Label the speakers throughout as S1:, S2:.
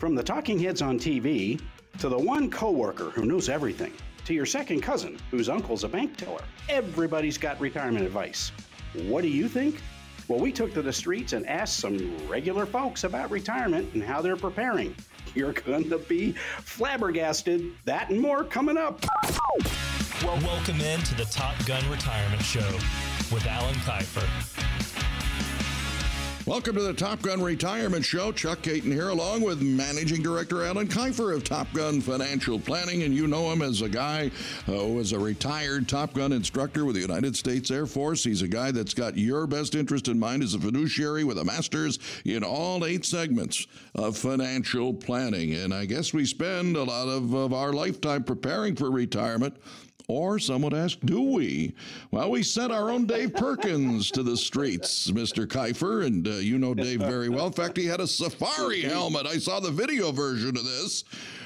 S1: From the talking heads on TV to the one coworker who knows everything to your second cousin whose uncle's a bank teller, everybody's got retirement advice. What do you think? Well, we took to the streets and asked some regular folks about retirement and how they're preparing. You're going to be flabbergasted. That and more coming up.
S2: Well, welcome in to the Top Gun Retirement Show with Alan Kifer.
S3: Welcome to the Top Gun Retirement Show. Chuck Caton here, along with Managing Director Alan Kifer of Top Gun Financial Planning. And you know him as a guy uh, who was a retired Top Gun instructor with the United States Air Force. He's a guy that's got your best interest in mind as a fiduciary with a master's in all eight segments of financial planning. And I guess we spend a lot of, of our lifetime preparing for retirement. Or some would ask, do we? Well, we sent our own Dave Perkins to the streets, Mr. Kifer, and uh, you know Dave very well. In fact, he had a safari helmet. I saw the video version of this,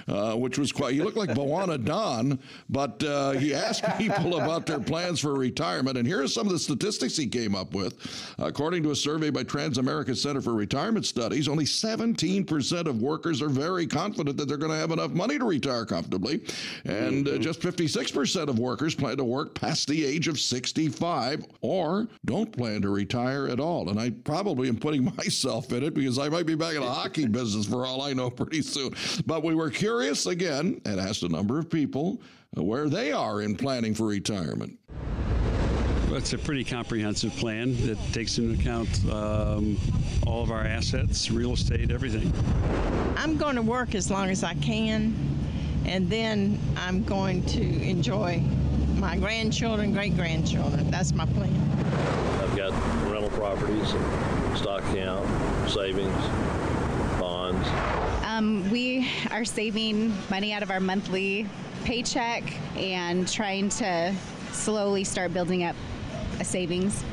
S3: uh, which was quite, he looked like Bwana Don, but uh, he asked people about their plans for retirement. And here are some of the statistics he came up with. According to a survey by Transamerica Center for Retirement Studies, only 17% of workers are very confident that they're going to have enough money to retire comfortably, and uh, just 56% of workers plan to work past the age of 65 or don't plan to retire at all. And I probably am putting myself in it because I might be back in the hockey business for all I know pretty soon. But we were curious again and asked a number of people where they are in planning for retirement.
S4: It's a pretty comprehensive plan that takes into account um, all of our assets, real estate, everything.
S5: I'm going to work as long as I can, and then I'm going to enjoy my grandchildren, great grandchildren. That's my plan.
S6: I've got rental properties, stock account, savings, bonds.
S7: Um, we are saving money out of our monthly paycheck and trying to slowly start building up a savings.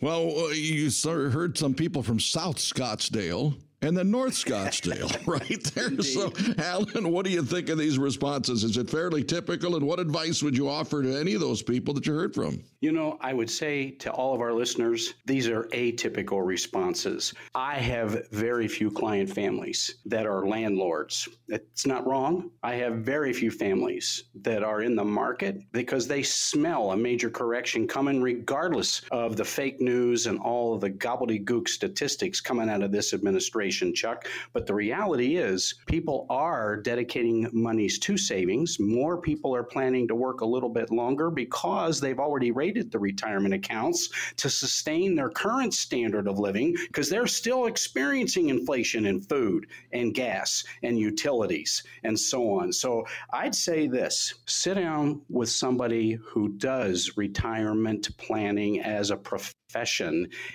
S3: Well, uh, you heard some people from South Scottsdale and then North Scottsdale right there. So, Alan, what do you think of these responses? Is it fairly typical? And what advice would you offer to any of those people that you heard from?
S1: You know, I would say to all of our listeners, these are atypical responses. I have very few client families that are landlords. It's not wrong. I have very few families that are in the market because they smell a major correction coming, regardless of the fake news and all of the gobbledygook statistics coming out of this administration, Chuck. But the reality is, people are dedicating monies to savings. More people are planning to work a little bit longer because they've already rated the retirement accounts to sustain their current standard of living because they're still experiencing inflation in food and gas and utilities and so on. So I'd say this sit down with somebody who does retirement planning as a profession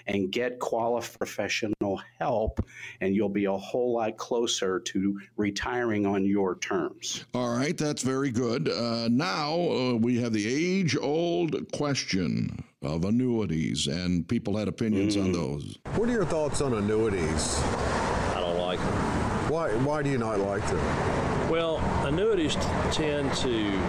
S1: and get qualified professional help, and you'll be a whole lot closer to retiring on your terms.
S3: All right, that's very good. Uh, now uh, we have the age old question of annuities, and people had opinions on those.
S8: What are your thoughts on annuities?
S6: I don't like them.
S8: Why, why do you not like them?
S6: Well, annuities t- tend to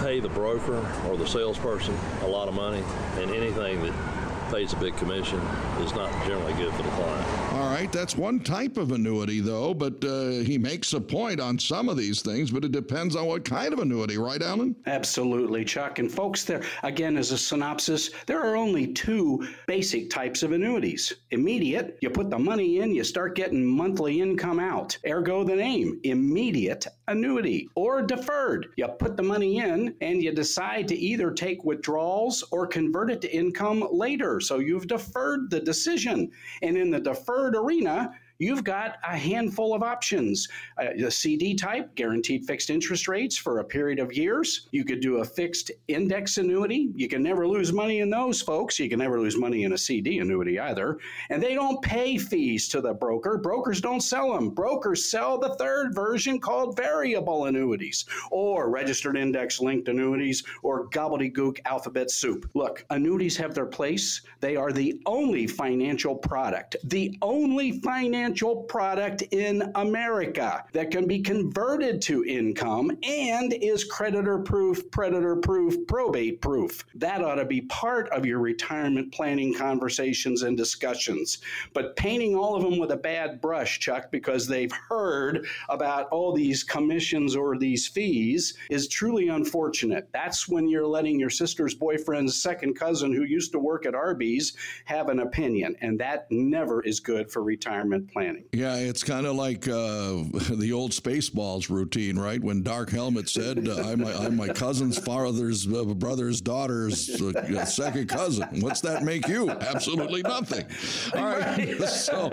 S6: pay the broker or the salesperson a lot of money, and anything that pays a big commission is not generally good for the client.
S3: All right, that's one type of annuity, though, but uh, he makes a point on some of these things, but it depends on what kind of annuity, right, Alan?
S1: Absolutely, Chuck. And folks, there again, as a synopsis, there are only two basic types of annuities. Immediate, you put the money in, you start getting monthly income out. Ergo the name, immediate annuity. Or deferred, you put the money in and you decide to either take withdrawals or convert it to income later. So you've deferred the decision. And in the deferred arena, you've got a handful of options. Uh, the CD type, guaranteed fixed interest rates for a period of years. You could do a fixed index annuity. You can never lose money in those, folks. You can never lose money in a CD annuity either. And they don't pay fees to the broker. Brokers don't sell them. Brokers sell the third version called variable annuities or registered index linked annuities or gobbledygook alphabet soup. Look, annuities have their place. They are the only financial product, the only financial product in America that can be converted to income and is creditor proof, predator proof, probate proof. That ought to be part of your retirement planning conversations and discussions. But painting all of them with a bad brush, Chuck, because they've heard about all these commissions or these fees is truly unfortunate. That's when you're letting your sister's boyfriend's second cousin who used to work at Arby's have an opinion. And that never is good for retirement planning.
S3: Yeah, it's kind of like uh, the old Spaceballs routine, right? When Dark Helmet said, uh, I'm, my, I'm, my, cousin's father's uh, brother's daughter's uh, second cousin. What's that make you? Absolutely nothing. All right. so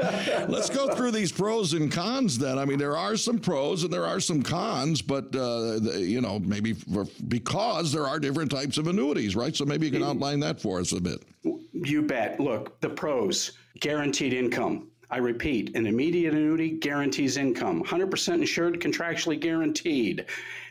S3: let's go through these pros and cons then. I mean, there are some pros and there are some cons, but, uh, you know, maybe because there are different types of annuities, right? So maybe you can outline that for us a bit.
S1: You bet. Look, the pros guaranteed income. I repeat, an immediate annuity guarantees income, 100% insured, contractually guaranteed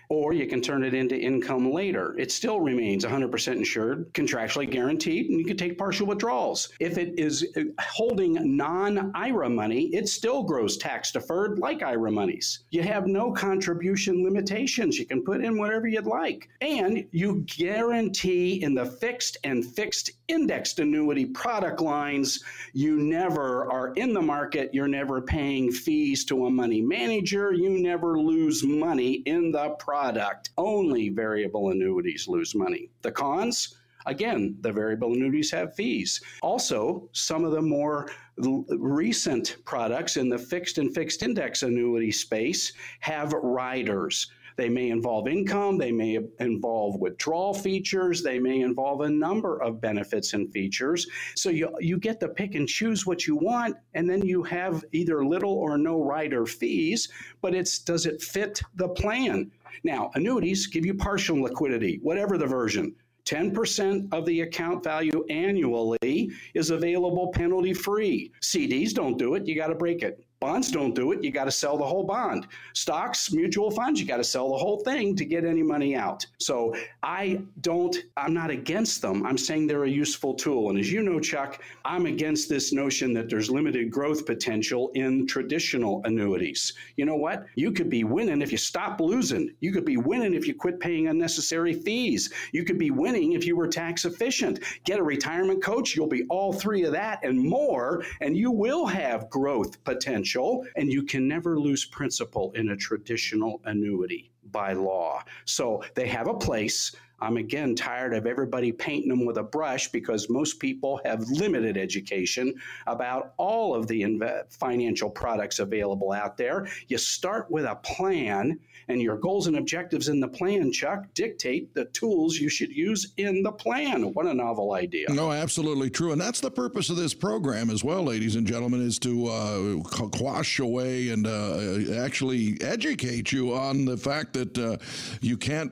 S1: or you can turn it into income later. It still remains 100% insured, contractually guaranteed, and you can take partial withdrawals. If it is uh, holding non IRA money, it still grows tax deferred like IRA monies. You have no contribution limitations. You can put in whatever you'd like. And you guarantee in the fixed and fixed indexed annuity product lines, you never are in the market, you're never paying fees to a money manager, you never lose money in the product. Only variable annuities lose money. The cons? Again, the variable annuities have fees. Also, some of the more recent products in the fixed and fixed index annuity space have riders. They may involve income, they may involve withdrawal features, they may involve a number of benefits and features. So you, you get to pick and choose what you want, and then you have either little or no rider fees, but it's does it fit the plan? Now, annuities give you partial liquidity, whatever the version. 10% of the account value annually is available penalty free. CDs don't do it, you got to break it. Bonds don't do it. You got to sell the whole bond. Stocks, mutual funds, you got to sell the whole thing to get any money out. So I don't, I'm not against them. I'm saying they're a useful tool. And as you know, Chuck, I'm against this notion that there's limited growth potential in traditional annuities. You know what? You could be winning if you stop losing. You could be winning if you quit paying unnecessary fees. You could be winning if you were tax efficient. Get a retirement coach, you'll be all three of that and more, and you will have growth potential potential, and you can never lose principal in a traditional annuity by law. So they have a place. I'm again tired of everybody painting them with a brush because most people have limited education about all of the inv- financial products available out there. You start with a plan and your goals and objectives in the plan, Chuck, dictate the tools you should use in the plan. What a novel idea.
S3: No, absolutely true. And that's the purpose of this program as well, ladies and gentlemen, is to uh, quash away and uh, actually educate you on the fact that uh, you can't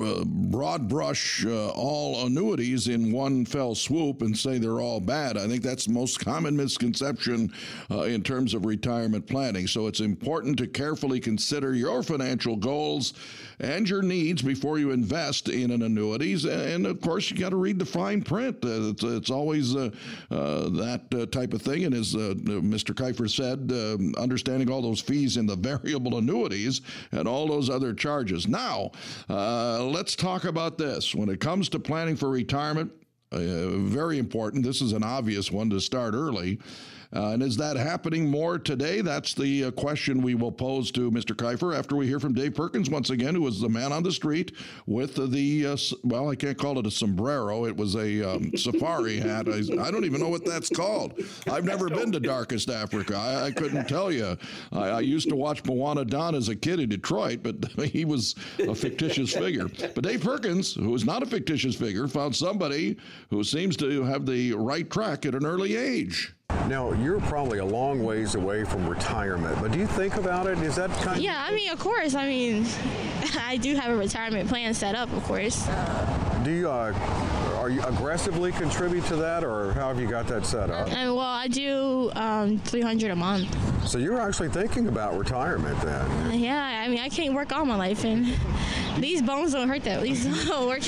S3: uh, broad brush uh, all annuities in one fell swoop and say they're all bad. I think that's the most common misconception uh, in terms of retirement planning. So it's important to carefully consider your financial goals and your needs before you invest in an annuities. And of course, you got to read the fine print. Uh, it's, it's, always uh, uh, that type of thing. And as Mr. Kifer said, um, understanding all those fees in the variable annuities and all those other charges. Now, let's talk about this. When it comes to planning for retirement, uh, very important. This is an obvious one to start early. Uh, and is that happening more today? That's the uh, question we will pose to Mr. Kifer after we hear from Dave Perkins once again, who was the man on the street with the, uh, well, I can't call it a sombrero. It was a um, safari hat. I, I, don't even know what that's called. I've never been to darkest Africa. I, I couldn't tell you. I, I, used to watch Bwana Don as a kid in Detroit, but he was a fictitious figure. But Dave Perkins, who is not a fictitious figure, found somebody who seems to have the right track at an early age.
S8: Now, you're probably a long ways away from retirement, but do you think about it? Is that kind
S9: Yeah, I mean, of course. I mean, I do have a retirement plan set up, of course.
S8: Do you, uh, are you aggressively contribute to that, or how have you got that set up?
S9: And, well, I do um, 300 a month.
S8: So you're actually thinking about retirement then?
S9: Yeah, I mean, I can't work all my life, and these bones don't hurt that. These don't work.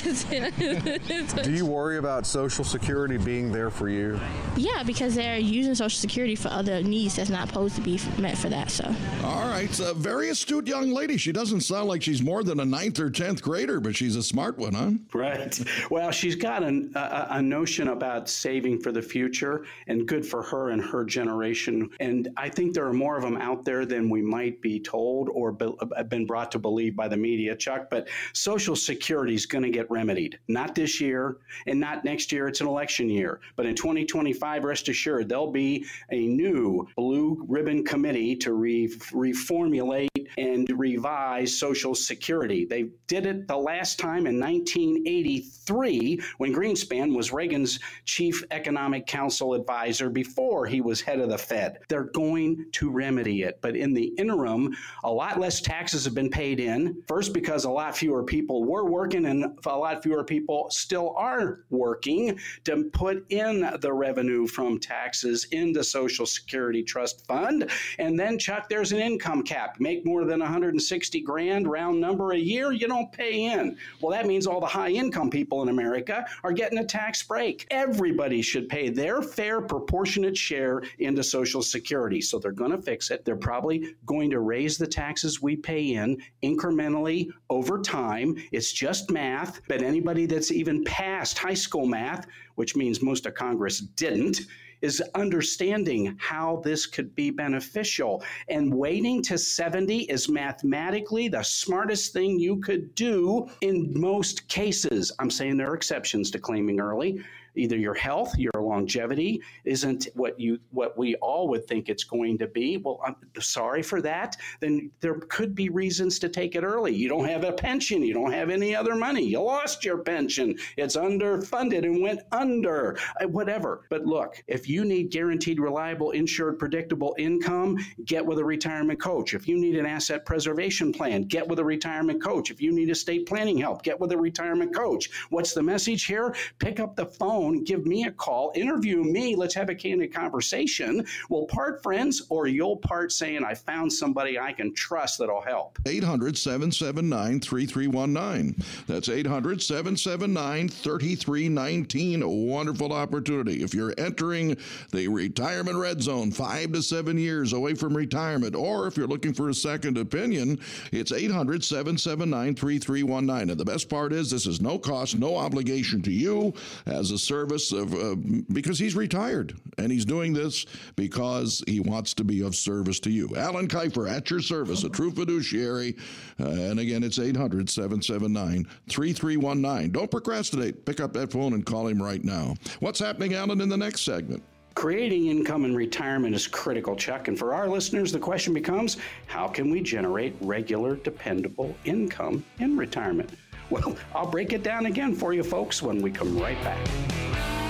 S8: Do you worry about Social Security being there for you?
S9: Yeah, because they're using Social Security for other needs that's not supposed to be meant for that. So.
S3: All right, so a very astute young lady. She doesn't sound like she's more than a ninth or tenth grader, but she's a smart one, huh?
S1: Right. Well, she's got an, a, a notion about saving for the future, and good for her and her generation. And I think there are more of them out there than we might be told or be, uh, been brought to believe by the media, Chuck. But Social Security is going to get remedied. Not this year and not next year. It's an election year. But in 2025, rest assured, there'll be a new blue ribbon committee to re- reformulate and revise Social Security. They did it the last time in 1983 when Greenspan was Reagan's chief economic council advisor before he was head of the Fed. They're going to remedy it. But in the interim, a lot less taxes have been paid in. First, because a lot fewer people were working and a lot fewer people still are working to put in the revenue from taxes in the Social Security Trust Fund. And then, Chuck, there's an income cap. Make more than 160 grand round number a year, you don't pay in. Well, that means all the high income people in America are getting a tax break. Everybody should pay their fair proportionate share into Social Security. So they're going to fix it. They're probably going to raise the taxes we pay in incrementally over time. It's just math, but anybody that's even passed high school math, which means most of Congress didn't, is understanding how this could be beneficial. And waiting to 70 is mathematically the smartest thing you could do in most cases. I'm saying there are exceptions to claiming early either your health, your longevity isn't what you what we all would think it's going to be. Well, I'm sorry for that. Then there could be reasons to take it early. You don't have a pension. You don't have any other money. You lost your pension. It's underfunded and went under. Uh, whatever. But look, if you need guaranteed, reliable, insured, predictable income, get with a retirement coach. If you need an asset preservation plan, get with a retirement coach. If you need estate planning help, get with a retirement coach. What's the message here? Pick up the phone phone, give me a call, interview me, let's have a candid conversation. We'll part friends, or you'll part saying, I found somebody I can trust that'll help.
S3: 800 779 3319. That's 800 779 3319. A wonderful opportunity. If you're entering the retirement red zone, five to seven years away from retirement, or if you're looking for a second opinion, it's 800 779 3319. And the best part is, this is no cost, no obligation to you as a service of, uh, because he's retired and he's doing this because he wants to be of service to you. Alan Kifer at your service, a true fiduciary. Uh, and again, it's 800 779 3319. Don't procrastinate. Pick up that phone and call him right now. What's happening, Alan, in the next segment?
S1: Creating income in retirement is critical, Chuck. And for our listeners, the question becomes how can we generate regular, dependable income in retirement? Well, I'll break it down again for you folks when we come right back.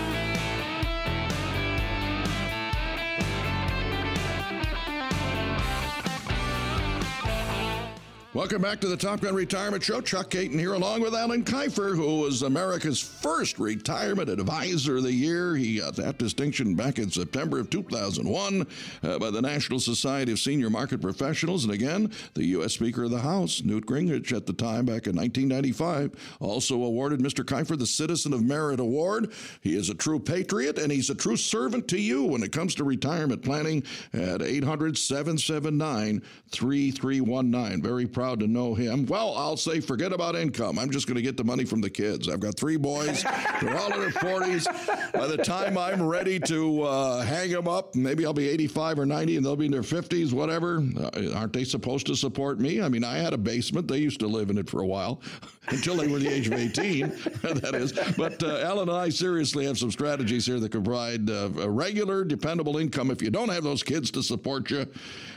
S3: Welcome back to the Top Gun Retirement Show. Chuck Caton here, along with Alan Kifer, who was America's first retirement advisor of the year. He got that distinction back in September of 2001 uh, by the National Society of Senior Market Professionals. And again, the U.S. Speaker of the House, Newt Gingrich, at the time back in 1995, also awarded Mr. Kifer the Citizen of Merit Award. He is a true patriot and he's a true servant to you when it comes to retirement planning at 800 779 3319. Very proud proud to know him. Well, I'll say forget about income. I'm just going to get the money from the kids. I've got three boys. They're all in their 40s. By the time I'm ready to uh, hang them up, maybe I'll be 85 or 90 and they'll be in their 50s, whatever. Uh, aren't they supposed to support me? I mean, I had a basement. They used to live in it for a while until they were the age of 18, that is. But uh, Alan and I seriously have some strategies here that can provide uh, a regular, dependable income if you don't have those kids to support you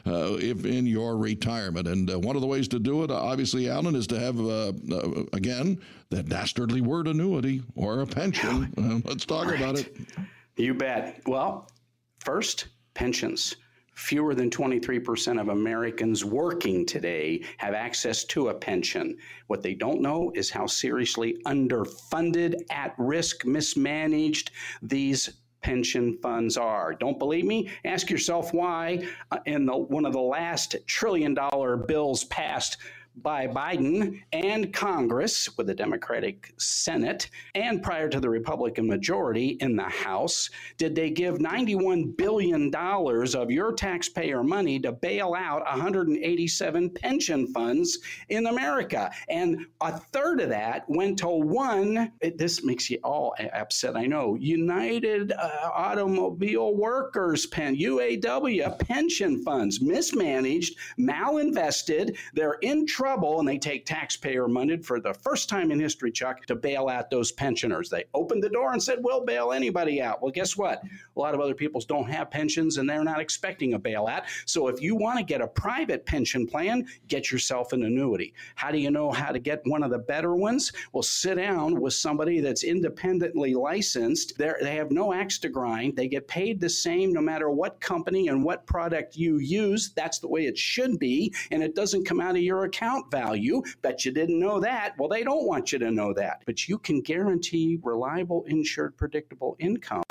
S3: uh, if in your retirement. And uh, one of the ways to do it, obviously, Alan, is to have, uh, uh, again, that dastardly word annuity or a pension. let's talk right. about it.
S1: You bet. Well, first, pensions. Fewer than 23% of Americans working today have access to a pension. What they don't know is how seriously underfunded, at risk, mismanaged these pension funds are. Don't believe me? Ask yourself why uh, in the, one of the last trillion dollar bills passed by Biden and Congress with the Democratic Senate and prior to the Republican majority in the House did they give $91 billion of your taxpayer money to bail out 187 pension funds in America. And a third of that went to one, it, this makes you all upset, I know, United uh, Automobile Workers Pen, UAW pension funds, mismanaged, malinvested. They're in trouble and they take taxpayer money for the first time in history, Chuck, to bail out those pensioners. They opened the door and said, we'll bail anybody out. Well, guess what? A lot of other people don't have pensions and they're not expecting a bailout. So if you want to get a private pension plan, get yourself an annuity. How do you know how to get one of the better ones? Well, sit down with somebody that's independently licensed. They're, they have no axe to grind. They get paid the same no matter what company and what product you use. That's the way it should be. And it doesn't come out of your account value. Bet you didn't know that. Well, they don't want you to know that. But you can guarantee reliable, insured, predictable income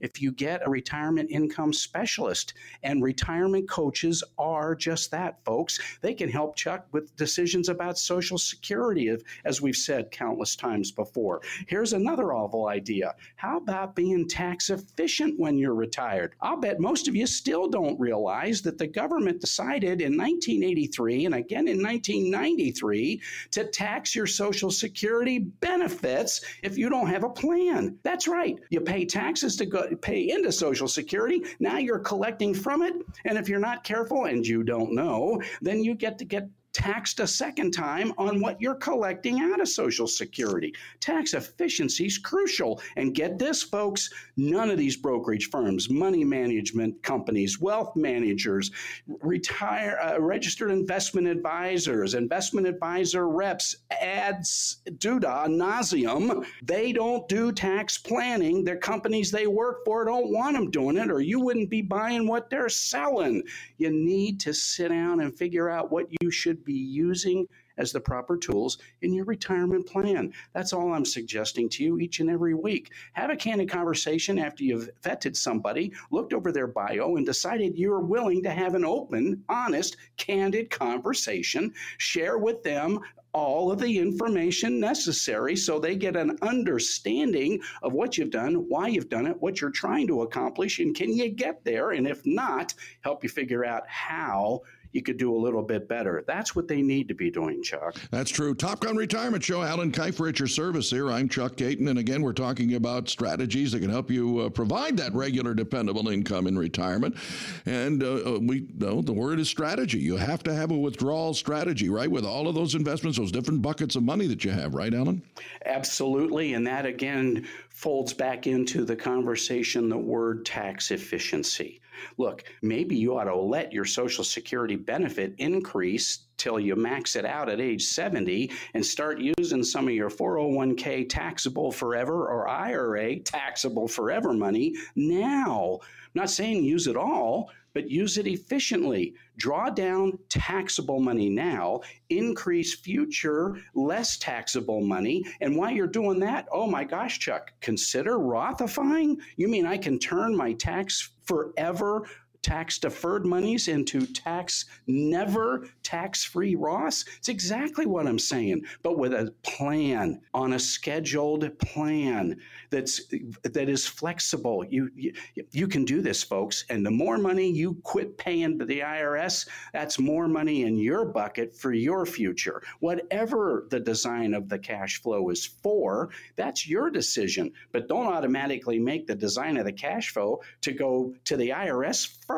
S1: if you get a retirement income specialist. And retirement coaches are just that, folks. They can help Chuck with decisions about Social Security, as we've said countless times before. Here's another awful idea. How about being tax efficient when you're retired? I'll bet most of you still don't realize that the government decided in 1983 and again in 1993 to tax your Social Security benefits if you don't have a plan. That's right. You pay taxes to go pay into Social Security. Now you're collecting from it. And if you're not careful and you don't know, then you get to get taxed a second time on what you're collecting out of Social Security. Tax efficiency is crucial. And get this, folks none of these brokerage firms, money management companies, wealth managers, retire, uh, registered investment advisors, investment advisor reps, ads duda nauseum, they don't do tax planning. Their companies they work for don't want them doing it, or you wouldn't be buying what they're selling. You need to sit down and figure out what you should be using as the proper tools in your retirement plan. That's all I'm suggesting to you each and every week. Have a candid conversation after you've vetted somebody, looked over their bio, and decided you're willing to have an open, honest, candid conversation. Share with them all of the information necessary so they get an understanding of what you've done, why you've done it, what you're trying to accomplish, and can you get there? And if not, help you figure out how you could do a little bit better. That's what they need to be doing, Chuck.
S3: That's true. Top Gun Retirement Show. Alan Kifer at your service here. I'm Chuck Caton, and again, we're talking about strategies that can help you uh, provide that regular, dependable income in retirement. And uh, uh we know the word is strategy. You have to have a withdrawal strategy, right? With all of those investments, those different buckets of money that you have, right, Alan?
S1: Absolutely. And that again folds back into the conversation the word tax efficiency. Look, maybe you ought to let your Social Security benefit increase till you max it out at age 70 and start using some of your 401k taxable forever or IRA taxable forever money now. I'm not saying use it all, but use it efficiently. Draw down taxable money now, increase future less taxable money. And while you're doing that, oh my gosh, Chuck, consider Rothifying? You mean I can turn my tax forever tax deferred monies into tax never tax free Roths. It's exactly what I'm saying, but with a plan on a scheduled plan that's that is flexible. You, you you can do this, folks. And the more money you quit paying to the IRS, that's more money in your bucket for your future. Whatever the design of the cash flow is for, that's your decision. But don't automatically make the design of the cash flow to go to the IRS first.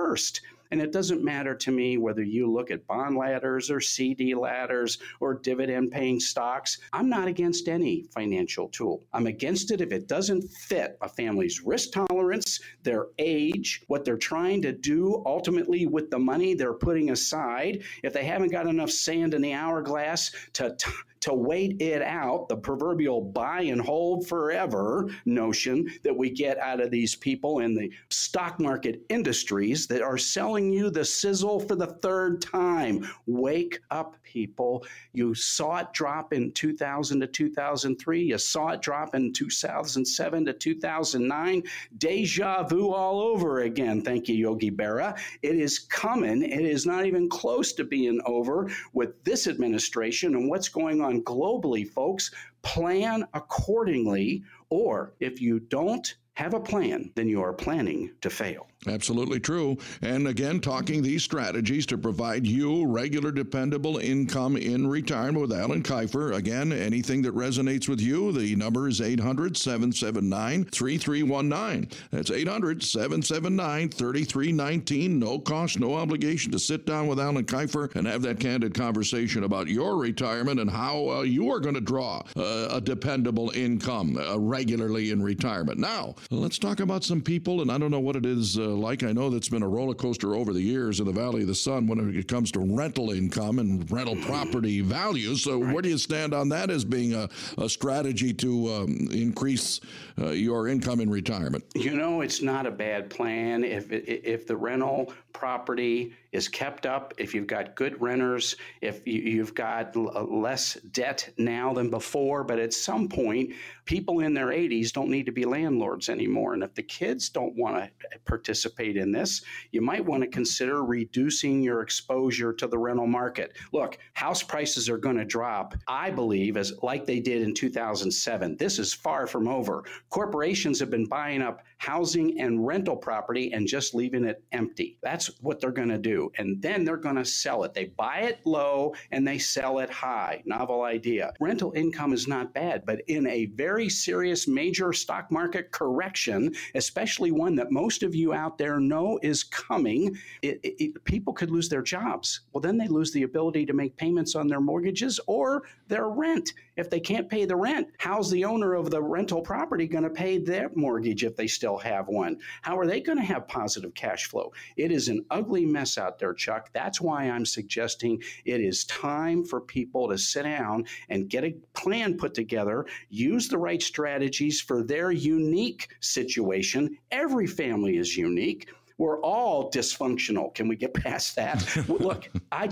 S1: And it doesn't matter to me whether you look at bond ladders or CD ladders or dividend paying stocks. I'm not against any financial tool. I'm against it if it doesn't fit a family's risk tolerance, their age, what they're trying to do ultimately with the money they're putting aside. If they haven't got enough sand in the hourglass to, to wait it out, the proverbial buy and hold forever notion that we get out of these people in the stock market industries that are selling you the sizzle for the third time. Wake up, people. You saw it drop in 2000 to 2003. You saw it drop in 2007 to 2009. Deja vu all over again. Thank you, Yogi Berra. It is coming. It is not even close to being over with this administration and what's going on globally, folks. Plan accordingly, or if you don't have a plan, then you are planning to fail.
S3: Absolutely true. And again, talking these strategies to provide you regular, dependable income in retirement with Alan Kifer. Again, anything that resonates with you, the number is 800 779 3319. That's 800 779 3319. No cost, no obligation to sit down with Alan Kifer and have that candid conversation about your retirement and how uh, you are going to draw uh, a dependable income uh, regularly in retirement. Now, let's talk about some people, and I don't know what it is uh, like. I know that's been a roller coaster over the years in the Valley of the Sun when it comes to rental income and rental property values. So, right. where do you stand on that as being a, a strategy to um, increase uh, your income in retirement?
S1: You know, it's not a bad plan if if the rental property is kept up, if you've got good renters, if you've got uh, less debt now than before, but at some point, people in their 80s don't need to be landlords anymore. And if the kids don't want to participate in this, you might want to consider reducing your exposure to the rental market. Look, house prices are going to drop, I believe, as like they did in 2007. This is far from over. Corporations have been buying up housing and rental property and just leaving it empty. That's what they're going to do and then they're going to sell it. They buy it low and they sell it high. Novel idea. Rental income is not bad, but in a very serious major stock market correction, especially one that most of you out there know is coming, it, it, people could lose their jobs. Well, then they lose the ability to make payments on their mortgages or their rent. If they can't pay the rent, how's the owner of the rental property going to pay their mortgage if they still have one? How are they going to have positive cash flow? It is an ugly mess out out there, Chuck. That's why I'm suggesting it is time for people to sit down and get a plan put together, use the right strategies for their unique situation. Every family is unique we're all dysfunctional. Can we get past that? Look, I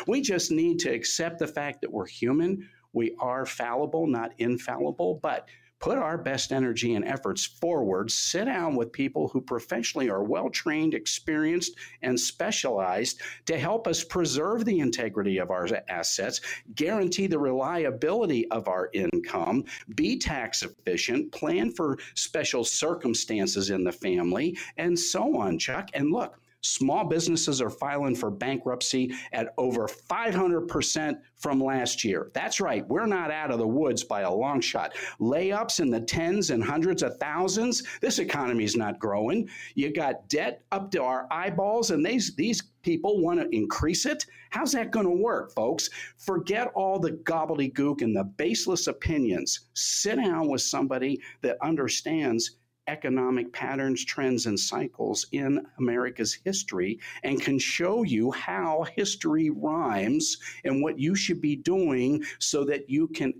S1: we just need to accept the fact that we're human. We are fallible, not infallible, but put our best energy and efforts forward, sit down with people who professionally are well trained, experienced, and specialized to help us preserve the integrity of our assets, guarantee the reliability of our income, be tax efficient, plan for special circumstances in the family, and so on, Chuck. And look, Small businesses are filing for bankruptcy at over 500% from last year. That's right, we're not out of the woods by a long shot. Layups in the tens and hundreds of thousands. This economy is not growing. You got debt up to our eyeballs, and these, these people want to increase it. How's that going to work, folks? Forget all the gobbledygook and the baseless opinions. Sit down with somebody that understands economic patterns, trends, and cycles in America's history and can show you how history rhymes and what you should be doing so that you can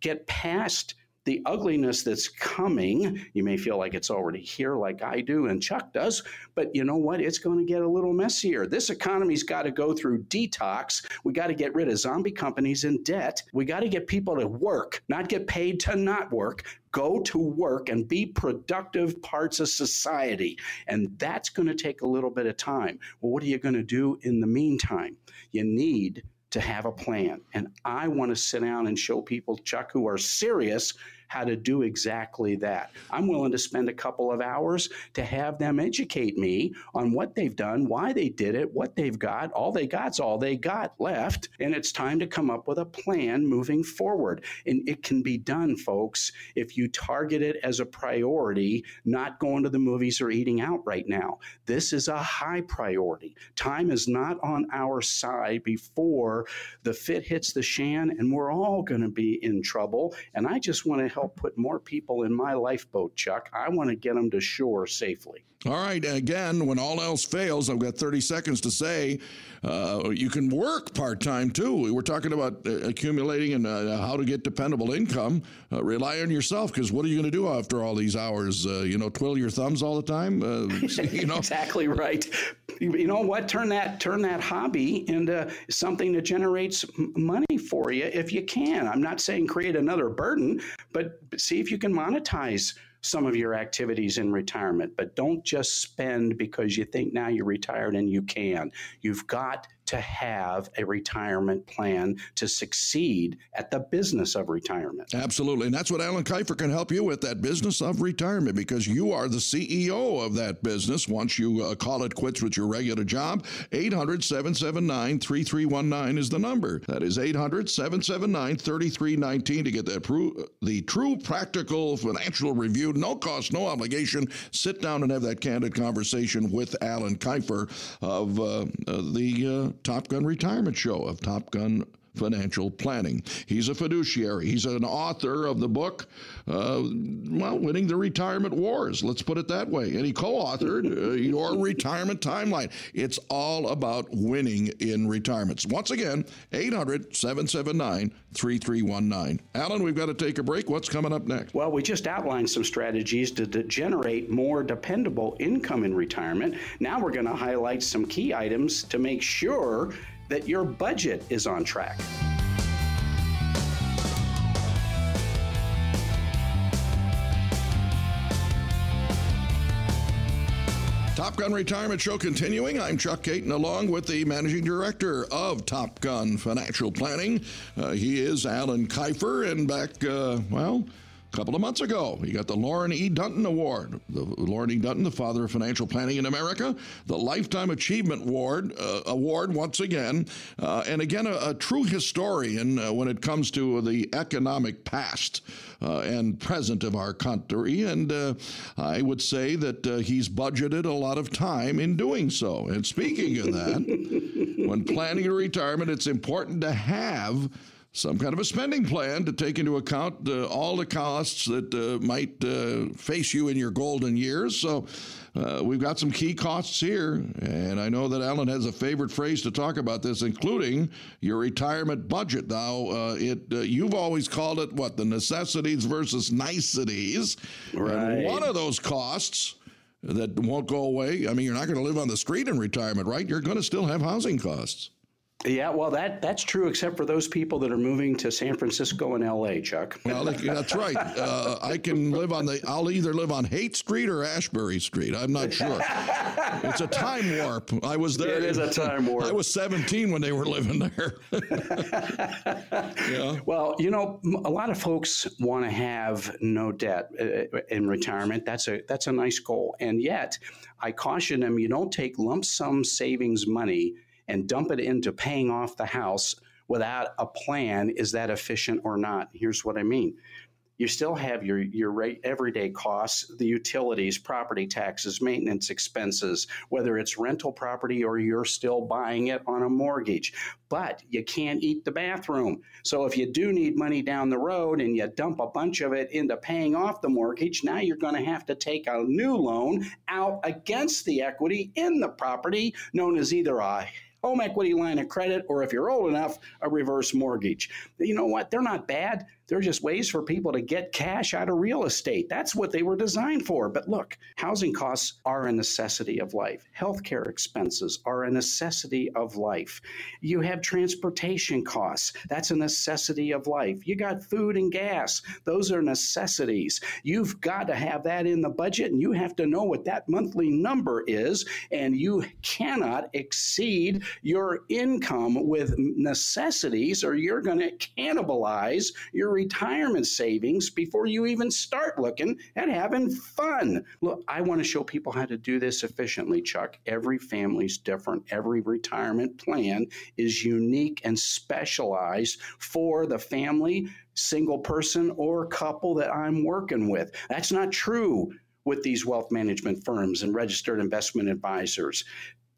S1: get past the ugliness that's coming, you may feel like it's already here, like I do and Chuck does, but you know what? It's going to get a little messier. This economy's got to go through detox. We got to get rid of zombie companies and debt. We got to get people to work, not get paid to not work. Go to work and be productive parts of society. And that's going to take a little bit of time. Well, what are you going to do in the meantime? You need to have a plan. And I want to sit down and show people, Chuck, who are serious how to do exactly that. I'm willing to spend a couple of hours to have them educate me on what they've done, why they did it, what they've got. All they got's all they got left. And it's time to come up with a plan moving forward. And it can be done, folks, if you target it as a priority, not going to the movies or eating out right now. This is a high priority. Time is not on our side before the fit hits the shan, and we're all going to be in trouble. And I just want to help help put more people in my lifeboat, Chuck. I want to get them to shore safely.
S3: All right. Again, when all else fails, I've got 30 seconds to say uh, you can work part time too. We were talking about uh, accumulating and uh, how to get dependable income. Uh, rely on yourself because what are you going to do after all these hours? Uh, you know, twiddle your thumbs all the time. Uh, you know,
S1: exactly right. You know what? Turn that turn that hobby into something that generates money for you if you can. I'm not saying create another burden, but see if you can monetize some of your activities in retirement. But don't just spend because you think now you're retired and you can. You've got to have a retirement plan to succeed at the business of retirement.
S3: Absolutely. And that's what Alan Kifer can help you with that business of retirement because you are the CEO of that business once you uh, call it quits with your regular job. 800 779 3319 is the number. That is 800 779 3319 to get pro- the true practical financial review, no cost, no obligation. Sit down and have that candid conversation with Alan Kifer of uh, uh, the uh, Top Gun Retirement Show of Top Gun financial planning. He's a fiduciary. He's an author of the book, uh, well, Winning the Retirement Wars. Let's put it that way. And he co authored uh, Your Retirement Timeline. It's all about winning in retirements. Once again, 800 779 3319. Alan, we've got to take a break. What's coming up next?
S1: Well, we just outlined some strategies to, to generate more dependable income in retirement. Now we're going to highlight some key items to make sure that your budget is on track.
S3: Top Gun Retirement Show continuing. I'm Chuck Caton, along with the managing director of Top Gun Financial Planning. Uh, he is Alan Kifer, and back, uh, well, a couple of months ago. He got the Loren E. Dunton Award. The Loren E. Dunton, the father of financial planning in America, the Lifetime Achievement Award, uh, award once again, uh, and again a, a true historian uh, when it comes to the economic past uh, and present of our country. And uh, I would say that uh, he's budgeted a lot of time in doing so. And speaking of that, when planning a retirement, it's important to have some kind of a spending plan to take into account uh, all the costs that uh, might uh, face you in your golden years. So uh, we've got some key costs here, and I know that Alan has a favorite phrase to talk about this, including your retirement budget. Now, uh, it uh, you've always called it what the necessities versus niceties,
S1: right?
S3: And one of those costs that won't go away. I mean, you're not going to live on the street in retirement, right? You're going to still have housing costs.
S1: Yeah, well, that that's true, except for those people that are moving to San Francisco and L.A. Chuck.
S3: Well, that's right. Uh, I can live on the. I'll either live on Haight Street or Ashbury Street. I'm not sure. it's a time warp. I was there.
S1: It is a time warp.
S3: I was 17 when they were living there.
S1: yeah. Well, you know, a lot of folks want to have no debt uh, in retirement. That's a that's a nice goal, and yet I caution them: you don't take lump sum savings money and dump it into paying off the house without a plan, is that efficient or not? Here's what I mean. You still have your, your everyday costs, the utilities, property taxes, maintenance expenses, whether it's rental property or you're still buying it on a mortgage. But you can't eat the bathroom. So if you do need money down the road and you dump a bunch of it into paying off the mortgage, now you're going to have to take a new loan out against the equity in the property, known as either a home equity line of credit, or if you're old enough, a reverse mortgage. You know what? They're not bad. They're just ways for people to get cash out of real estate. That's what they were designed for. But look, housing costs are a necessity of life. Healthcare expenses are a necessity of life. You have transportation costs. That's a necessity of life. You got food and gas. Those are necessities. You've got to have that in the budget and you have to know what that monthly number is. And you cannot exceed your income with necessities or you're going to cannibalize your retirement savings before you even start looking at having fun. Look, I want to show people how to do this efficiently, Chuck. Every family's different. Every retirement plan is unique and specialized for the family, single person, or couple that I'm working with. That's not true with these wealth management firms and registered investment advisors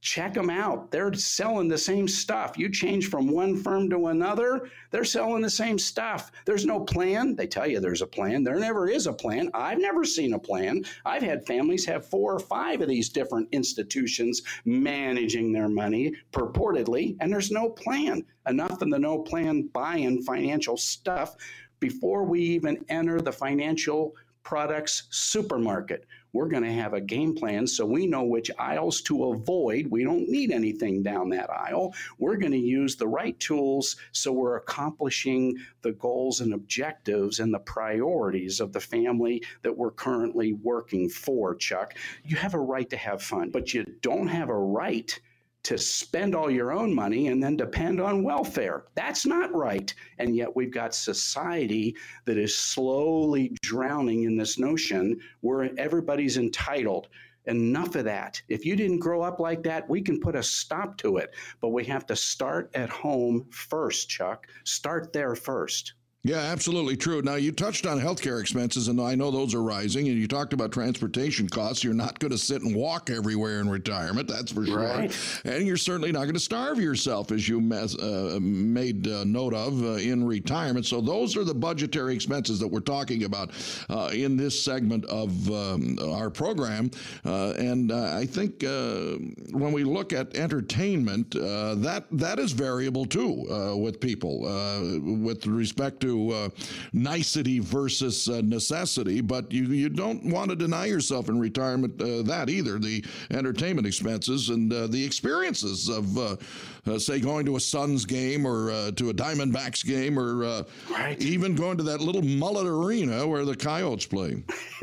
S1: check them out. They're selling the same stuff. You change from one firm to another, they're selling the same stuff. There's no plan. They tell you there's a plan. There never is a plan. I've never seen a plan. I've had families have four or five of these different institutions managing their money purportedly, and there's no plan. Enough in the no plan buying financial stuff before we even enter the financial products supermarket we're going to have a game plan so we know which aisles to avoid. We don't need anything down that aisle. We're going to use the right tools so we're accomplishing the goals and objectives and the priorities of the family that we're currently working for, Chuck. You have a right to have fun, but you don't have a right to spend all your own money and then depend on welfare. That's not right. And yet we've got society that is slowly drowning in this notion where everybody's entitled. Enough of that. If you didn't grow up like that, we can put a stop to it. But we have to start at home first, Chuck. Start there first.
S3: Yeah, absolutely true. Now, you touched on healthcare expenses, and I know those are rising, and you talked about transportation costs. You're not going to sit and walk everywhere in retirement, that's for sure. Right. And you're certainly not going to starve yourself, as you mes- uh, made uh, note of uh, in retirement. So, those are the budgetary expenses that we're talking about uh, in this segment of um, our program. Uh, and uh, I think when we look at entertainment, that that is variable too with people with respect to uh, nicety versus uh, necessity, but you, you don't want to deny yourself in retirement uh, that either. The entertainment expenses and uh, the experiences of, uh, uh, say, going to a Suns game or to a Diamondbacks game or right. even going to that little Mullett Arena where the Coyotes play.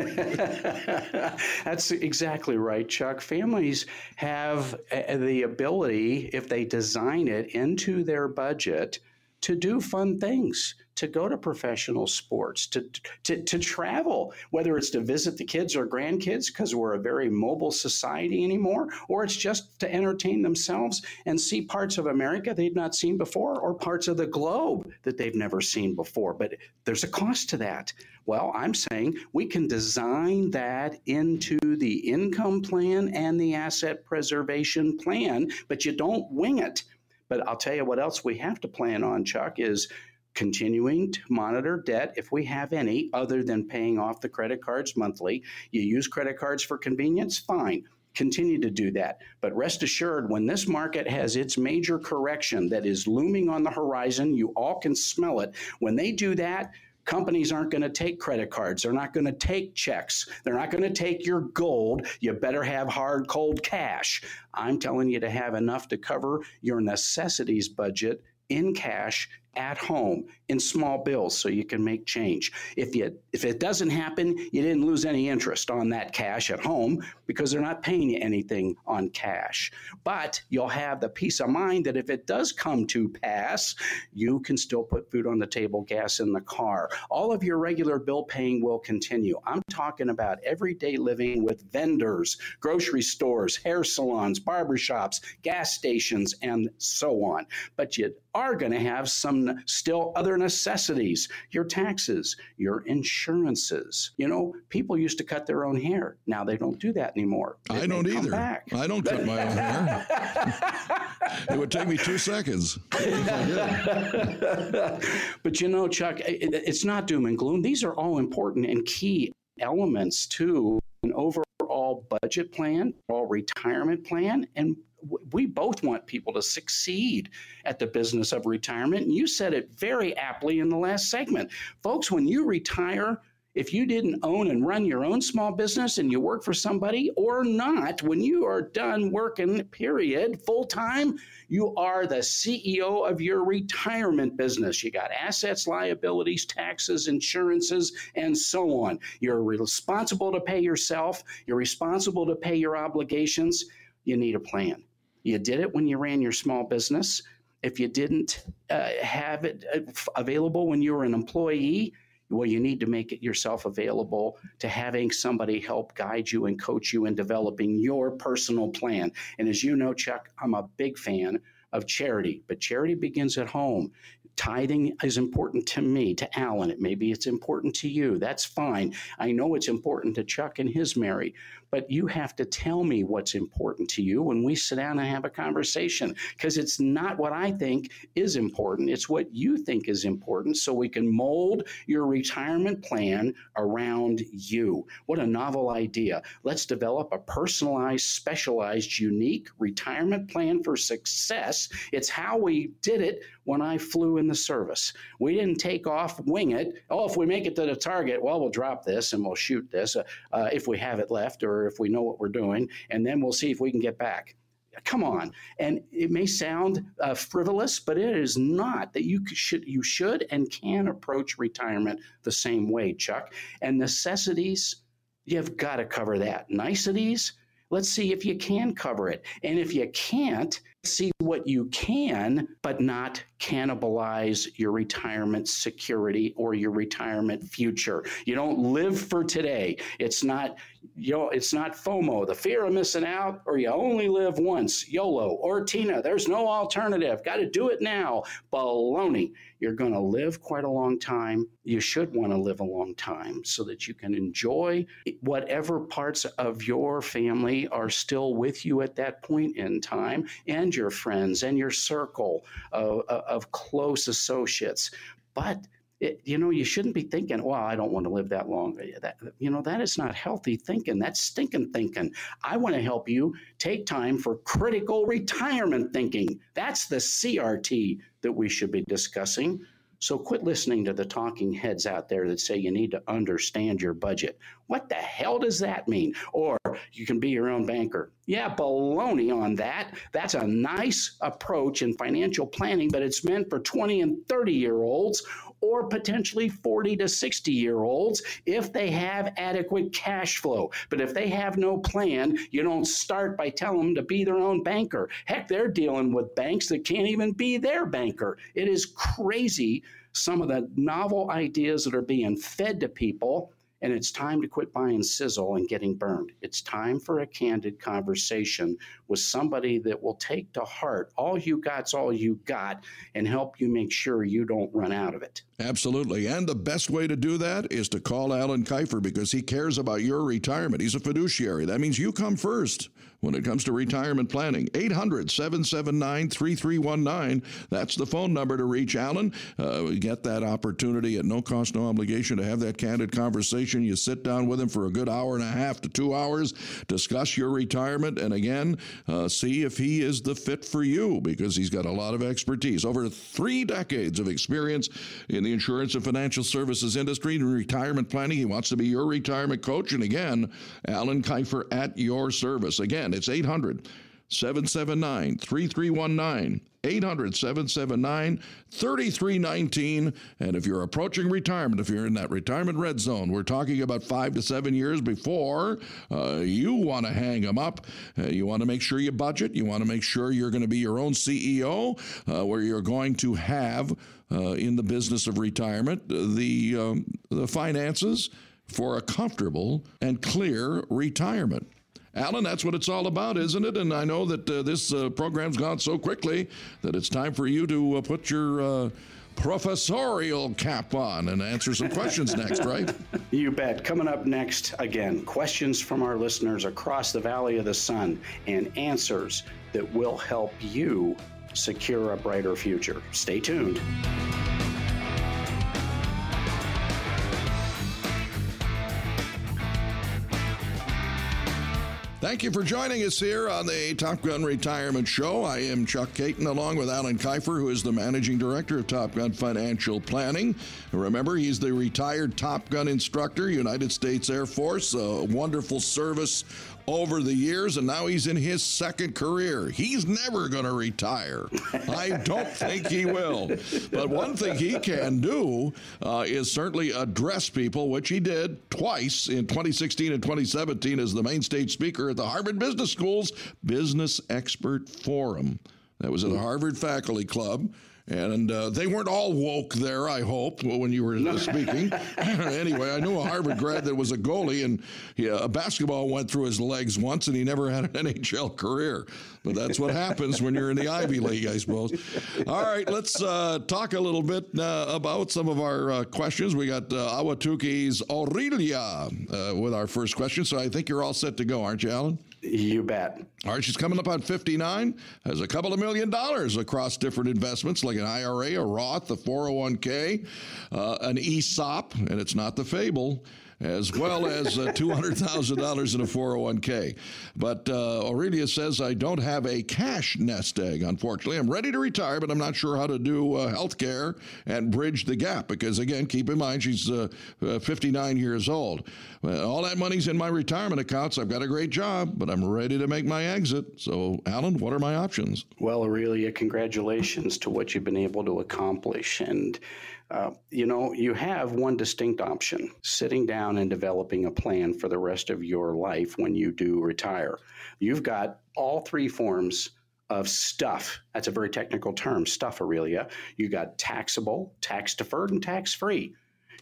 S1: That's exactly right, Chuck. Families have the ability, if they design it into their budget, to do fun things to go to professional sports, to, to, to travel, whether it's to visit the kids or grandkids because we're a very mobile society anymore, or it's just to entertain themselves and see parts of America they've not seen before or parts of the globe that they've never seen before. But there's a cost to that. Well, I'm saying we can design that into the income plan and the asset preservation plan, but you don't wing it. But I'll tell you what else we have to plan on, Chuck, is continuing to monitor debt if we have any other than paying off the credit cards monthly. You use credit cards for convenience, fine. Continue to do that. But rest assured, when this market has its major correction that is looming on the horizon, you all can smell it. When they do that, companies aren't going to take credit cards. They're not going to take checks. They're not going to take your gold. You better have hard, cold cash. I'm telling you to have enough to cover your necessities budget in cash at home in small bills so you can make change. If you if it doesn't happen, you didn't lose any interest on that cash at home because they're not paying you anything on cash. But you'll have the peace of mind that if it does come to pass, you can still put food on the table, gas in the car. All of your regular bill paying will continue. I'm talking about everyday living with vendors, grocery stores, hair salons, barbershops, gas stations, and so on. But you are going to have some still other necessities your taxes, your insurances. You know, people used to cut their own hair. Now they don't do that anymore.
S3: It I don't either. I don't cut my own hair. it would take me two seconds.
S1: but you know, Chuck, it's not doom and gloom. These are all important and key elements to an overall budget plan, all retirement plan, and we both want people to succeed at the business of retirement. And you said it very aptly in the last segment. Folks, when you retire, if you didn't own and run your own small business and you work for somebody or not, when you are done working, period, full time, you are the CEO of your retirement business. You got assets, liabilities, taxes, insurances, and so on. You're responsible to pay yourself, you're responsible to pay your obligations. You need a plan. You did it when you ran your small business. If you didn't uh, have it uh, available when you were an employee, well, you need to make it yourself available to having somebody help guide you and coach you in developing your personal plan. And as you know, Chuck, I'm a big fan of charity, but charity begins at home. Tithing is important to me, to Alan. It maybe it's important to you. That's fine. I know it's important to Chuck and his Mary. But you have to tell me what's important to you when we sit down and have a conversation because it's not what I think is important. It's what you think is important so we can mold your retirement plan around you. What a novel idea. Let's develop a personalized, specialized, unique retirement plan for success. It's how we did it when I flew in the service. We didn't take off, wing it. Oh, if we make it to the target, well, we'll drop this and we'll shoot this uh, uh, if we have it left or if we know what we're doing, and then we'll see if we can get back. Come on, and it may sound uh, frivolous, but it is not. That you should, you should, and can approach retirement the same way, Chuck. And necessities, you've got to cover that. Niceties, let's see if you can cover it, and if you can't, see what you can, but not cannibalize your retirement security or your retirement future. You don't live for today. It's not you know, it's not FOMO, the fear of missing out, or you only live once, YOLO, or Tina, there's no alternative. Got to do it now. Baloney. You're going to live quite a long time. You should want to live a long time so that you can enjoy whatever parts of your family are still with you at that point in time and and your friends and your circle of, of close associates. But it, you know, you shouldn't be thinking, well, I don't want to live that long. That, you know, that is not healthy thinking. That's stinking thinking. I want to help you take time for critical retirement thinking. That's the CRT that we should be discussing. So quit listening to the talking heads out there that say you need to understand your budget. What the hell does that mean? Or you can be your own banker. Yeah, baloney on that. That's a nice approach in financial planning, but it's meant for 20 and 30 year olds or potentially 40 to 60 year olds if they have adequate cash flow. But if they have no plan, you don't start by telling them to be their own banker. Heck, they're dealing with banks that can't even be their banker. It is crazy some of the novel ideas that are being fed to people and it's time to quit buying sizzle and getting burned. It's time for a candid conversation with somebody that will take to heart all you got's all you got and help you make sure you don't run out of it.
S3: Absolutely. And the best way to do that is to call Alan Kifer because he cares about your retirement. He's a fiduciary. That means you come first when it comes to retirement planning. 800 779 3319. That's the phone number to reach Alan. Uh, get that opportunity at no cost, no obligation to have that candid conversation. You sit down with him for a good hour and a half to two hours, discuss your retirement, and again, uh, see if he is the fit for you because he's got a lot of expertise. Over three decades of experience in the insurance and financial services industry and retirement planning. He wants to be your retirement coach. And again, Alan Kifer at your service. Again, it's 800 779 3319. 800 779 3319. And if you're approaching retirement, if you're in that retirement red zone, we're talking about five to seven years before uh, you want to hang them up. Uh, you want to make sure you budget. You want to make sure you're going to be your own CEO, uh, where you're going to have uh, in the business of retirement the, um, the finances for a comfortable and clear retirement. Alan, that's what it's all about, isn't it? And I know that uh, this uh, program's gone so quickly that it's time for you to uh, put your uh, professorial cap on and answer some questions next, right?
S1: You bet. Coming up next, again, questions from our listeners across the Valley of the Sun and answers that will help you secure a brighter future. Stay tuned.
S3: Thank you for joining us here on the Top Gun Retirement Show. I am Chuck Caton along with Alan Kifer, who is the Managing Director of Top Gun Financial Planning. Remember, he's the retired Top Gun instructor, United States Air Force, a wonderful service over the years, and now he's in his second career. He's never going to retire. I don't think he will. But one thing he can do uh, is certainly address people, which he did twice in 2016 and 2017 as the main stage speaker at the Harvard Business School's Business Expert Forum. That was at the Harvard Faculty Club. And uh, they weren't all woke there, I hope, when you were speaking. anyway, I knew a Harvard grad that was a goalie, and he, a basketball went through his legs once, and he never had an NHL career. But that's what happens when you're in the Ivy League, I suppose. All right, let's uh, talk a little bit uh, about some of our uh, questions. We got uh, Ahwatukee Aurelia uh, with our first question, so I think you're all set to go, aren't you, Alan?
S1: You bet.
S3: All right, she's coming up on 59, has a couple of million dollars across different investments like an IRA, a Roth, a 401k, uh, an ESOP, and it's not the fable as well as uh, $200,000 in a 401k. But uh, Aurelia says, I don't have a cash nest egg, unfortunately. I'm ready to retire, but I'm not sure how to do uh, health care and bridge the gap because, again, keep in mind she's uh, uh, 59 years old. all that money's in my retirement accounts. I've got a great job, but I'm ready to make my exit. So, Alan, what are my options?
S1: Well, Aurelia, congratulations to what you've been able to accomplish. And uh, you know, you have one distinct option sitting down and developing a plan for the rest of your life when you do retire. You've got all three forms of stuff. That's a very technical term, stuff, Aurelia. You got taxable, tax deferred, and tax free.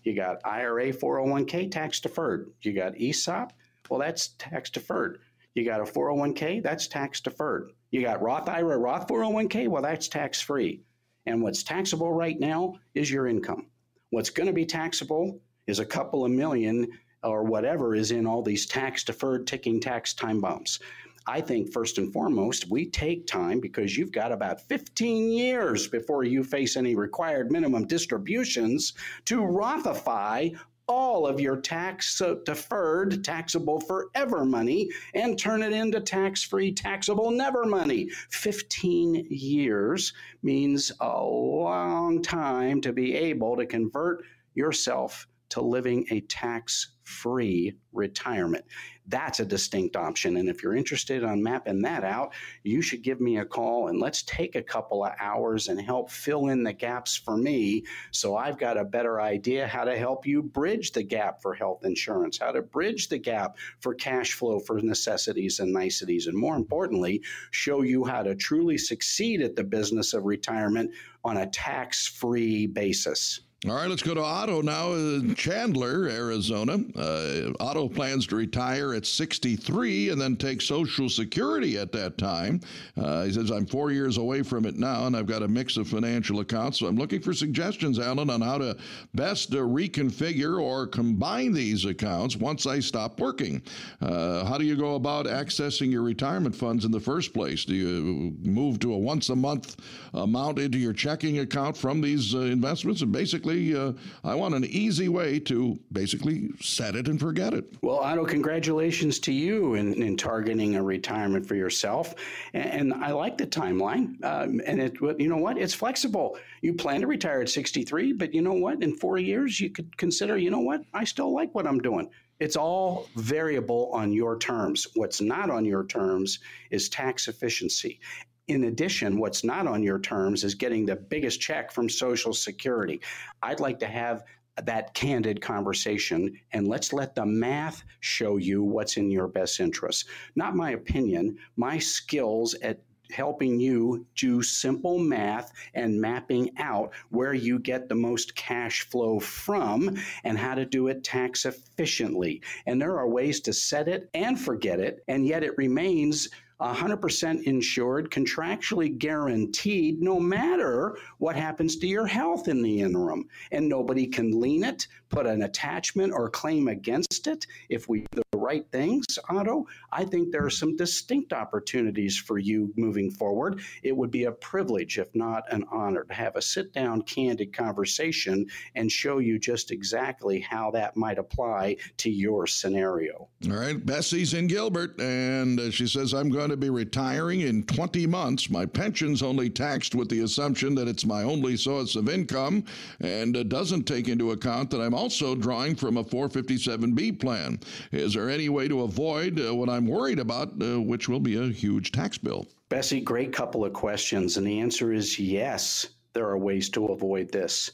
S1: You got IRA, 401k, tax deferred. You got ESOP, well, that's tax deferred. You got a 401k, that's tax deferred. You got Roth IRA, Roth 401k, well, that's tax free. And what's taxable right now is your income. What's going to be taxable is a couple of million or whatever is in all these tax deferred ticking tax time bombs. I think first and foremost, we take time because you've got about 15 years before you face any required minimum distributions to Rothify all of your tax deferred, taxable forever money and turn it into tax free, taxable never money. 15 years means a long time to be able to convert yourself to living a tax free retirement. That's a distinct option. And if you're interested on mapping that out, you should give me a call and let's take a couple of hours and help fill in the gaps for me so I've got a better idea how to help you bridge the gap for health insurance, how to bridge the gap for cash flow for necessities and niceties, and more importantly, show you how to truly succeed at the business of retirement on a tax free basis.
S3: All right, let's go to Otto now. Uh, Chandler, Arizona. Uh, Otto plans to retire at 63 and then take Social Security at that time. Uh, he says, I'm four years away from it now, and I've got a mix of financial accounts. So I'm looking for suggestions, Alan, on how to best uh, reconfigure or combine these accounts once I stop working. Uh, how do you go about accessing your retirement funds in the first place? Do you move to a once a month amount into your checking account from these uh, investments? And basically, uh, I want an easy way to basically set it and forget it.
S1: Well, Otto, congratulations to you in, in targeting a retirement for yourself. And, and I like the timeline. Um, and it, you know what? It's flexible. You plan to retire at 63, but you know what? In four years, you could consider, you know what? I still like what I'm doing. It's all variable on your terms. What's not on your terms is tax efficiency. In addition, what's not on your terms is getting the biggest check from Social Security. I'd like to have that candid conversation and let's let the math show you what's in your best interest. Not my opinion, my skills at helping you do simple math and mapping out where you get the most cash flow from and how to do it tax efficiently. And there are ways to set it and forget it, and yet it remains 100% insured, contractually guaranteed, no matter what happens to your health in the interim. And nobody can lien it, put an attachment or claim against it if we do the right things, Otto. I think there are some distinct opportunities for you moving forward. It would be a privilege, if not an honor, to have a sit down, candid conversation and show you just exactly how that might apply to your scenario.
S3: All right. Bessie's in Gilbert, and uh, she says, I'm going to be retiring in 20 months. My pension's only taxed with the assumption that it's my only source of income and doesn't take into account that I'm also drawing from a 457B plan. Is there any way to avoid uh, what I'm worried about, uh, which will be a huge tax bill?
S1: Bessie, great couple of questions. And the answer is yes, there are ways to avoid this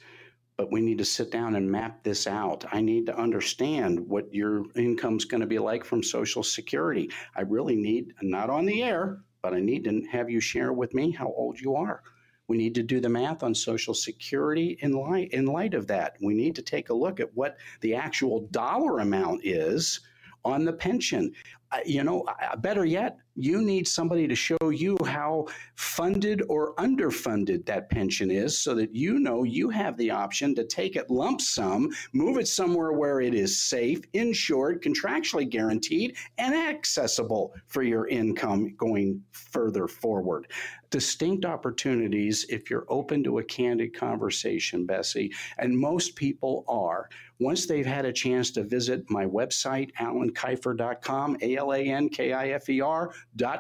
S1: but we need to sit down and map this out. I need to understand what your income's going to be like from Social Security. I really need, not on the air, but I need to have you share with me how old you are. We need to do the math on Social Security in light, in light of that. We need to take a look at what the actual dollar amount is on the pension. You know, better yet, you need somebody to show you how funded or underfunded that pension is so that you know you have the option to take it lump sum, move it somewhere where it is safe, insured, contractually guaranteed, and accessible for your income going further forward. Distinct opportunities if you're open to a candid conversation, Bessie, and most people are. Once they've had a chance to visit my website, alankifer.com, A L A N K I F E R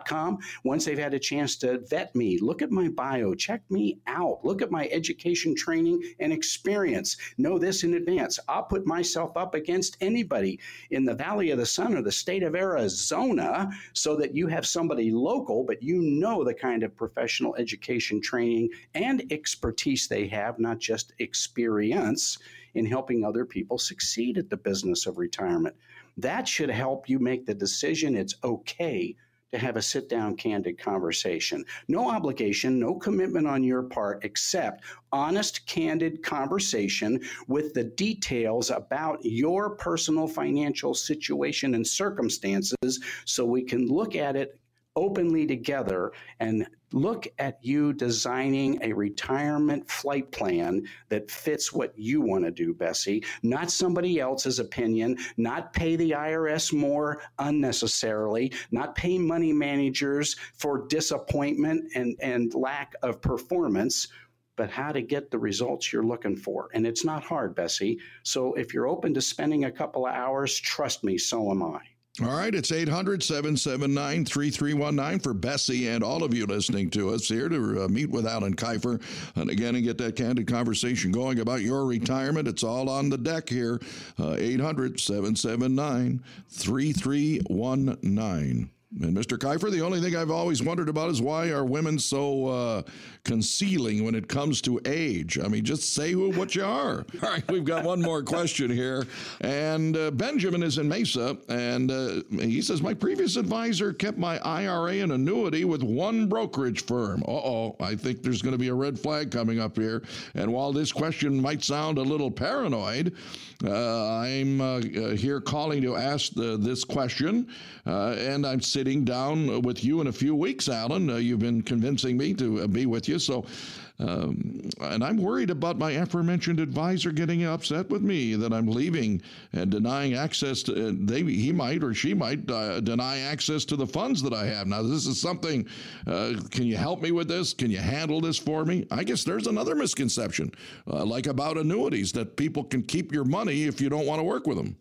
S1: com. Once they've had a chance to vet me, look at my bio, check me out, look at my education, training, and experience. Know this in advance. I'll put myself up against anybody in the Valley of the Sun or the state of Arizona so that you have somebody local, but you know the kind of professional education, training, and expertise they have, not just experience in helping other people succeed at the business of retirement. That should help you make the decision it's okay to have a sit down, candid conversation. No obligation, no commitment on your part, except honest, candid conversation with the details about your personal financial situation and circumstances so we can look at it openly together and look at you designing a retirement flight plan that fits what you want to do, Bessie, not somebody else's opinion, not pay the IRS more unnecessarily, not pay money managers for disappointment and, and lack of performance but how to get the results you're looking for. And it's not hard, Bessie. So if you're open to spending a couple of hours, trust me, so am I.
S3: All right, it's 800 779 3319 for Bessie and all of you listening to us here to uh, meet with Alan Kifer and again and get that candid conversation going about your retirement. It's all on the deck here. Uh, 800 779 3319. And Mr. Kifer, the only thing I've always wondered about is why are women so uh, concealing when it comes to age? I mean, just say who, what you are. All right, we've got one more question here. And uh, Benjamin is in Mesa, and uh, he says, My previous advisor kept my IRA and annuity with one brokerage firm. Uh oh, I think there's going to be a red flag coming up here. And while this question might sound a little paranoid, uh, I'm uh, here calling to ask this question, and I'm sitting sitting down with you in a few weeks, Alan. Uh, you've been convincing me to uh, be with you. So, um, and I'm worried about my aforementioned advisor getting upset with me that I'm leaving and denying access to. Uh, they, he might or she might uh, deny access to the funds that I have. Now, this is something. Uh, can you help me with this? Can you handle this for me? I guess there's another misconception, uh, like about annuities, that people can keep your money if you don't want to work with them.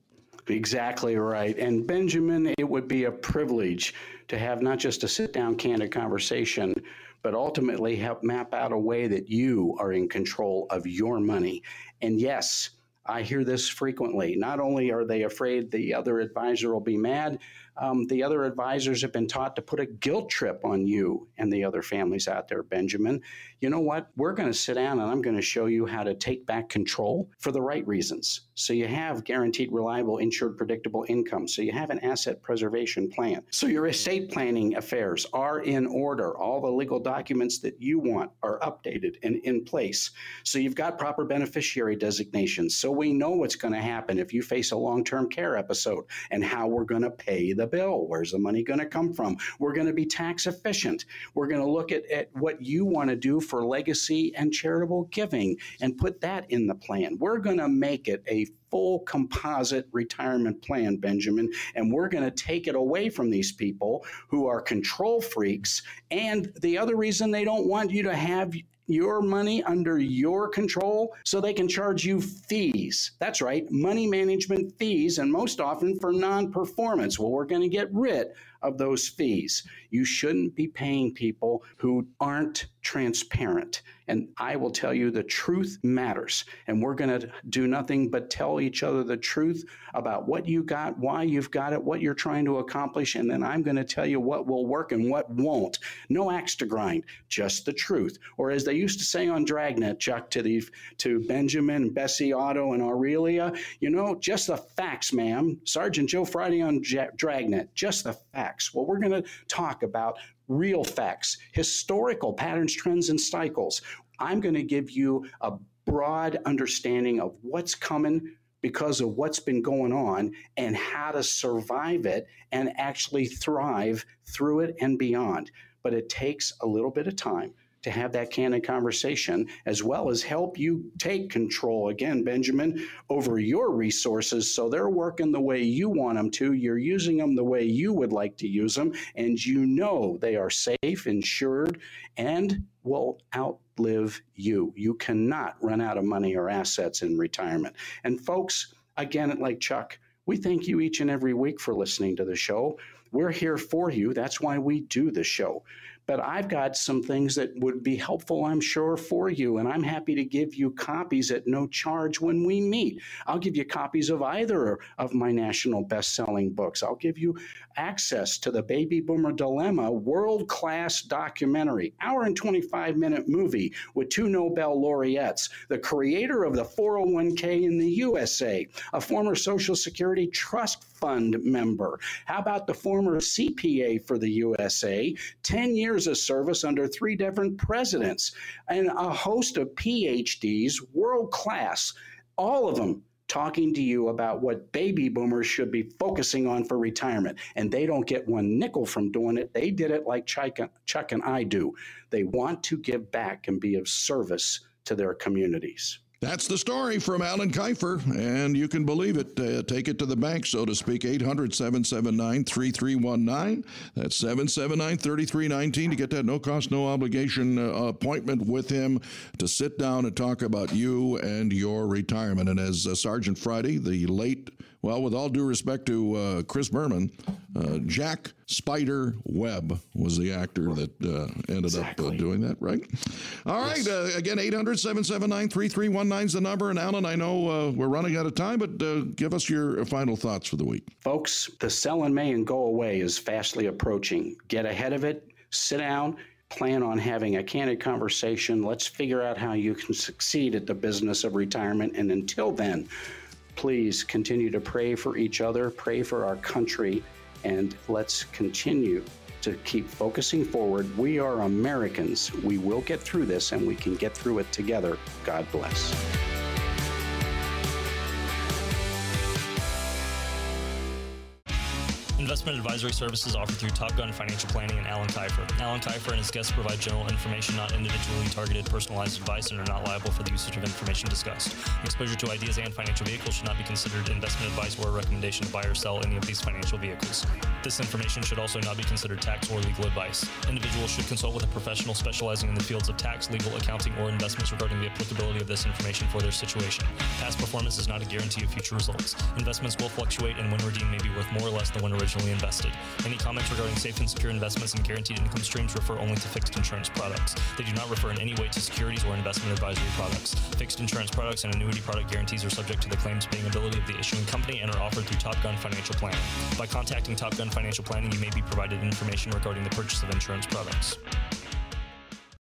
S1: Exactly right. And Benjamin, it would be a privilege to have not just a sit down, candid conversation, but ultimately help map out a way that you are in control of your money. And yes, I hear this frequently. Not only are they afraid the other advisor will be mad, um, the other advisors have been taught to put a guilt trip on you and the other families out there, Benjamin. You know what? We're going to sit down and I'm going to show you how to take back control for the right reasons. So you have guaranteed, reliable, insured, predictable income. So you have an asset preservation plan. So your estate planning affairs are in order. All the legal documents that you want are updated and in place. So you've got proper beneficiary designations. So we know what's going to happen if you face a long term care episode and how we're going to pay the the bill? Where's the money going to come from? We're going to be tax efficient. We're going to look at, at what you want to do for legacy and charitable giving and put that in the plan. We're going to make it a full composite retirement plan, Benjamin, and we're going to take it away from these people who are control freaks. And the other reason they don't want you to have your money under your control so they can charge you fees. That's right, money management fees, and most often for non performance. Well, we're going to get rid of those fees. You shouldn't be paying people who aren't transparent. And I will tell you the truth matters. And we're going to do nothing but tell each other the truth about what you got, why you've got it, what you're trying to accomplish. And then I'm going to tell you what will work and what won't. No axe to grind, just the truth. Or as they used to say on Dragnet, Chuck, to, the, to Benjamin, Bessie, Otto, and Aurelia, you know, just the facts, ma'am. Sergeant Joe Friday on Dragnet, just the facts. Well, we're going to talk about real facts, historical patterns, trends, and cycles. I'm going to give you a broad understanding of what's coming because of what's been going on and how to survive it and actually thrive through it and beyond. But it takes a little bit of time to have that candid conversation as well as help you take control again benjamin over your resources so they're working the way you want them to you're using them the way you would like to use them and you know they are safe insured and will outlive you. You cannot run out of money or assets in retirement. And folks again like chuck we thank you each and every week for listening to the show. We're here for you. That's why we do the show but I've got some things that would be helpful, I'm sure, for you. And I'm happy to give you copies at no charge when we meet. I'll give you copies of either of my national best selling books. I'll give you access to the Baby Boomer Dilemma world class documentary, hour and 25 minute movie with two Nobel laureates, the creator of the 401k in the USA, a former Social Security Trust Fund member. How about the former CPA for the USA, 10 years of service under three different presidents, and a host of PhDs, world class, all of them talking to you about what baby boomers should be focusing on for retirement. And they don't get one nickel from doing it. They did it like Chuck and, I do. They want to give back and be of service to their communities.
S3: That's the story from Alan Kifer, and you can believe it. Uh, take it to the bank, so to speak. 800 779 3319. That's 779 3319 to get that no cost, no obligation uh, appointment with him to sit down and talk about you and your retirement. And as uh, Sergeant Friday, the late well, with all due respect to uh, Chris Berman, uh, Jack Spider Webb was the actor that uh, ended exactly. up uh, doing that, right? All right. Yes. Uh, again, 800 779 3319 is the number. And Alan, I know uh, we're running out of time, but give us your final thoughts for the week.
S1: Folks, the sell in May and go away is fastly approaching. Get ahead of it, sit down, plan on having a candid conversation. Let's figure out how you can succeed at the business of retirement. And until then, please continue to pray for each other, pray for our country, and let's continue to keep focusing forward. We are Americans. We will get through this and we can get through it together. God bless.
S2: Investment advisory services offered through Top Gun Financial Planning and Alan Kifer. Alan Kifer and his guests provide general information, not individually targeted personalized advice, and are not liable for the usage of information discussed. Exposure to ideas and financial vehicles should not be considered investment advice or a recommendation to buy or sell any of these financial vehicles. This information should also not be considered tax or legal advice. Individuals should consult with a professional specializing in the fields of tax, legal, accounting, or investments regarding the applicability of this information for their situation. Past performance is not a guarantee of future results. Investments will fluctuate, and when redeemed may be worth more or less than when originally invested. Any comments regarding safe and secure investments and guaranteed income streams refer only to fixed insurance products. They do not refer in any way to securities or investment advisory products. Fixed insurance products and annuity product guarantees are subject to the claims paying ability of the issuing company and are offered through Top Gun Financial Planning. By contacting Top Gun Financial Planning, you may be provided information regarding the purchase of insurance products.